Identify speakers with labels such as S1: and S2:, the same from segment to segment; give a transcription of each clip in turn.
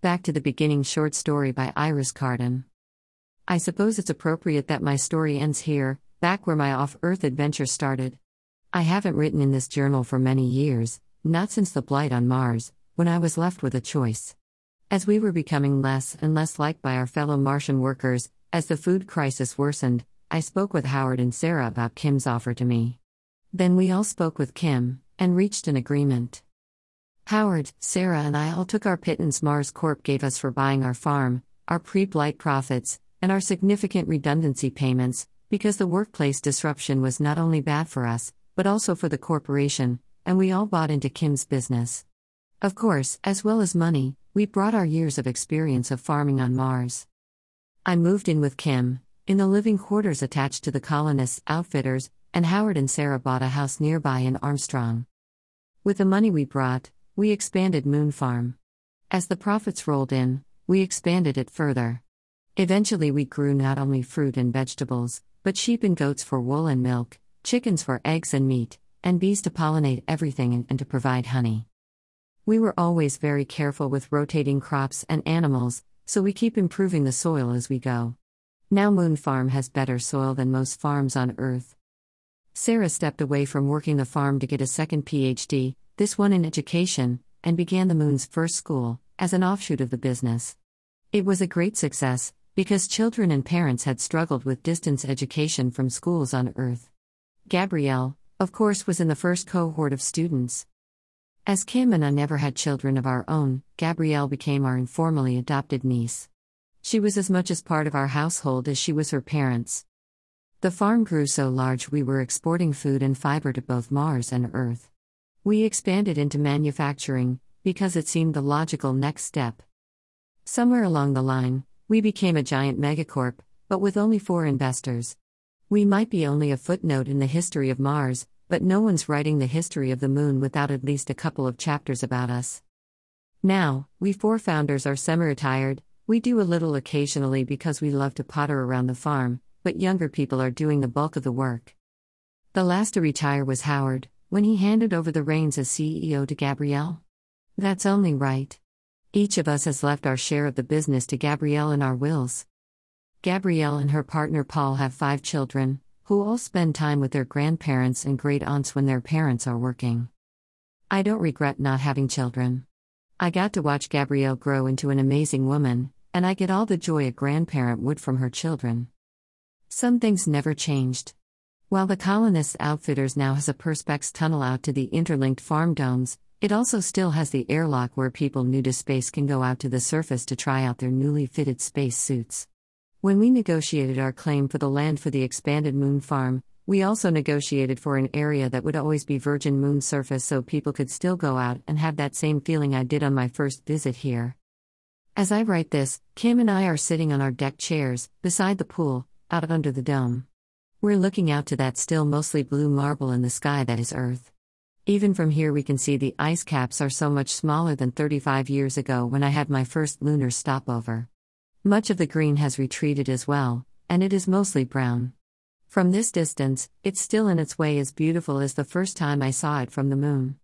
S1: Back to the Beginning short story by Iris Carden. I suppose it's appropriate that my story ends here, back where my off Earth adventure started. I haven't written in this journal for many years, not since the blight on Mars, when I was left with a choice. As we were becoming less and less liked by our fellow Martian workers, as the food crisis worsened, I spoke with Howard and Sarah about Kim's offer to me. Then we all spoke with Kim, and reached an agreement. Howard, Sarah, and I all took our pittance Mars Corp gave us for buying our farm, our pre blight profits, and our significant redundancy payments, because the workplace disruption was not only bad for us, but also for the corporation, and we all bought into Kim's business. Of course, as well as money, we brought our years of experience of farming on Mars. I moved in with Kim, in the living quarters attached to the colonists' outfitters, and Howard and Sarah bought a house nearby in Armstrong. With the money we brought, we expanded Moon Farm. As the profits rolled in, we expanded it further. Eventually, we grew not only fruit and vegetables, but sheep and goats for wool and milk, chickens for eggs and meat, and bees to pollinate everything and, to provide honey. We were always very careful with rotating crops and animals, so we keep improving the soil as we go. Now Moon Farm has better soil than most farms on Earth. Sarah stepped away from working the farm to get a second PhD, this one in education, and began the Moon's first school, as an offshoot of the business. It was a great success, because children and parents had struggled with distance education from schools on Earth. Gabrielle, of course, was in the first cohort of students. As Kim and I never had children of our own, Gabrielle became our informally adopted niece. She was as much as part of our household as she was her parents. The farm grew so large we were exporting food and fiber to both Mars and Earth. We expanded into manufacturing, because it seemed the logical next step. Somewhere along the line, we became a giant megacorp, but with only four investors. We might be only a footnote in the history of Mars, but no one's writing the history of the moon without at least a couple of chapters about us. Now, we four founders are semi retired, we do a little occasionally because we love to potter around the farm, but younger people are doing the bulk of the work. The last to retire was Howard, when he handed over the reins as CEO to Gabrielle? That's only right. Each of us has left our share of the business to Gabrielle in our wills. Gabrielle and her partner Paul have five children, who all spend time with their grandparents and great aunts when their parents are working. I don't regret not having children. I got to watch Gabrielle grow into an amazing woman, and I get all the joy a grandparent would from her children. Some things never changed. While the colonists' outfitters now has a perspex tunnel out to the interlinked farm domes, it also still has the airlock where people new to space can go out to the surface to try out their newly fitted space suits. When we negotiated our claim for the land for the expanded moon farm, we also negotiated for an area that would always be virgin moon surface so people could still go out and have that same feeling I did on my first visit here. As I write this, Kim and I are sitting on our deck chairs, beside the pool, out under the dome. We're looking out to that still mostly blue marble in the sky that is Earth. Even from here, we can see the ice caps are so much smaller than 35 years ago when I had my first lunar stopover. Much of the green has retreated as well, and it is mostly brown. From this distance, it's still in its way as beautiful as the first time I saw it from the moon.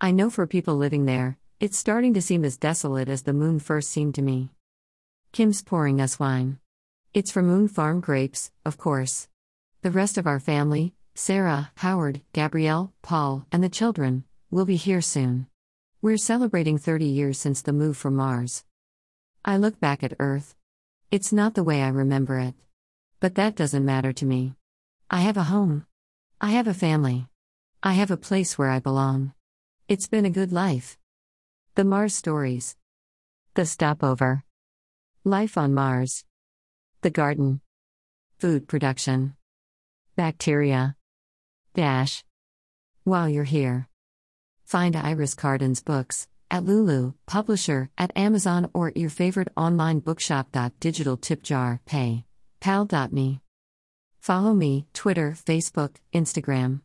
S1: I know for people living there, it's starting to seem as desolate as the moon first seemed to me. Kim's pouring us wine. It's from Moon Farm grapes, of course. The rest of our family, Sarah, Howard, Gabrielle, Paul, and the children, will be here soon. We're celebrating 30 years since the move from Mars. I look back at Earth. It's not the way I remember it. But that doesn't matter to me. I have a home. I have a family. I have a place where I belong. It's been a good life. The Mars Stories. The Stopover. Life on Mars. The Garden. Food Production. Bacteria. Dash. While you're here, find Iris Carden's books at Lulu, publisher, at Amazon, or your favorite online bookshop. Digital tip jar, pay, pal.me. Follow me, Twitter, Facebook, Instagram.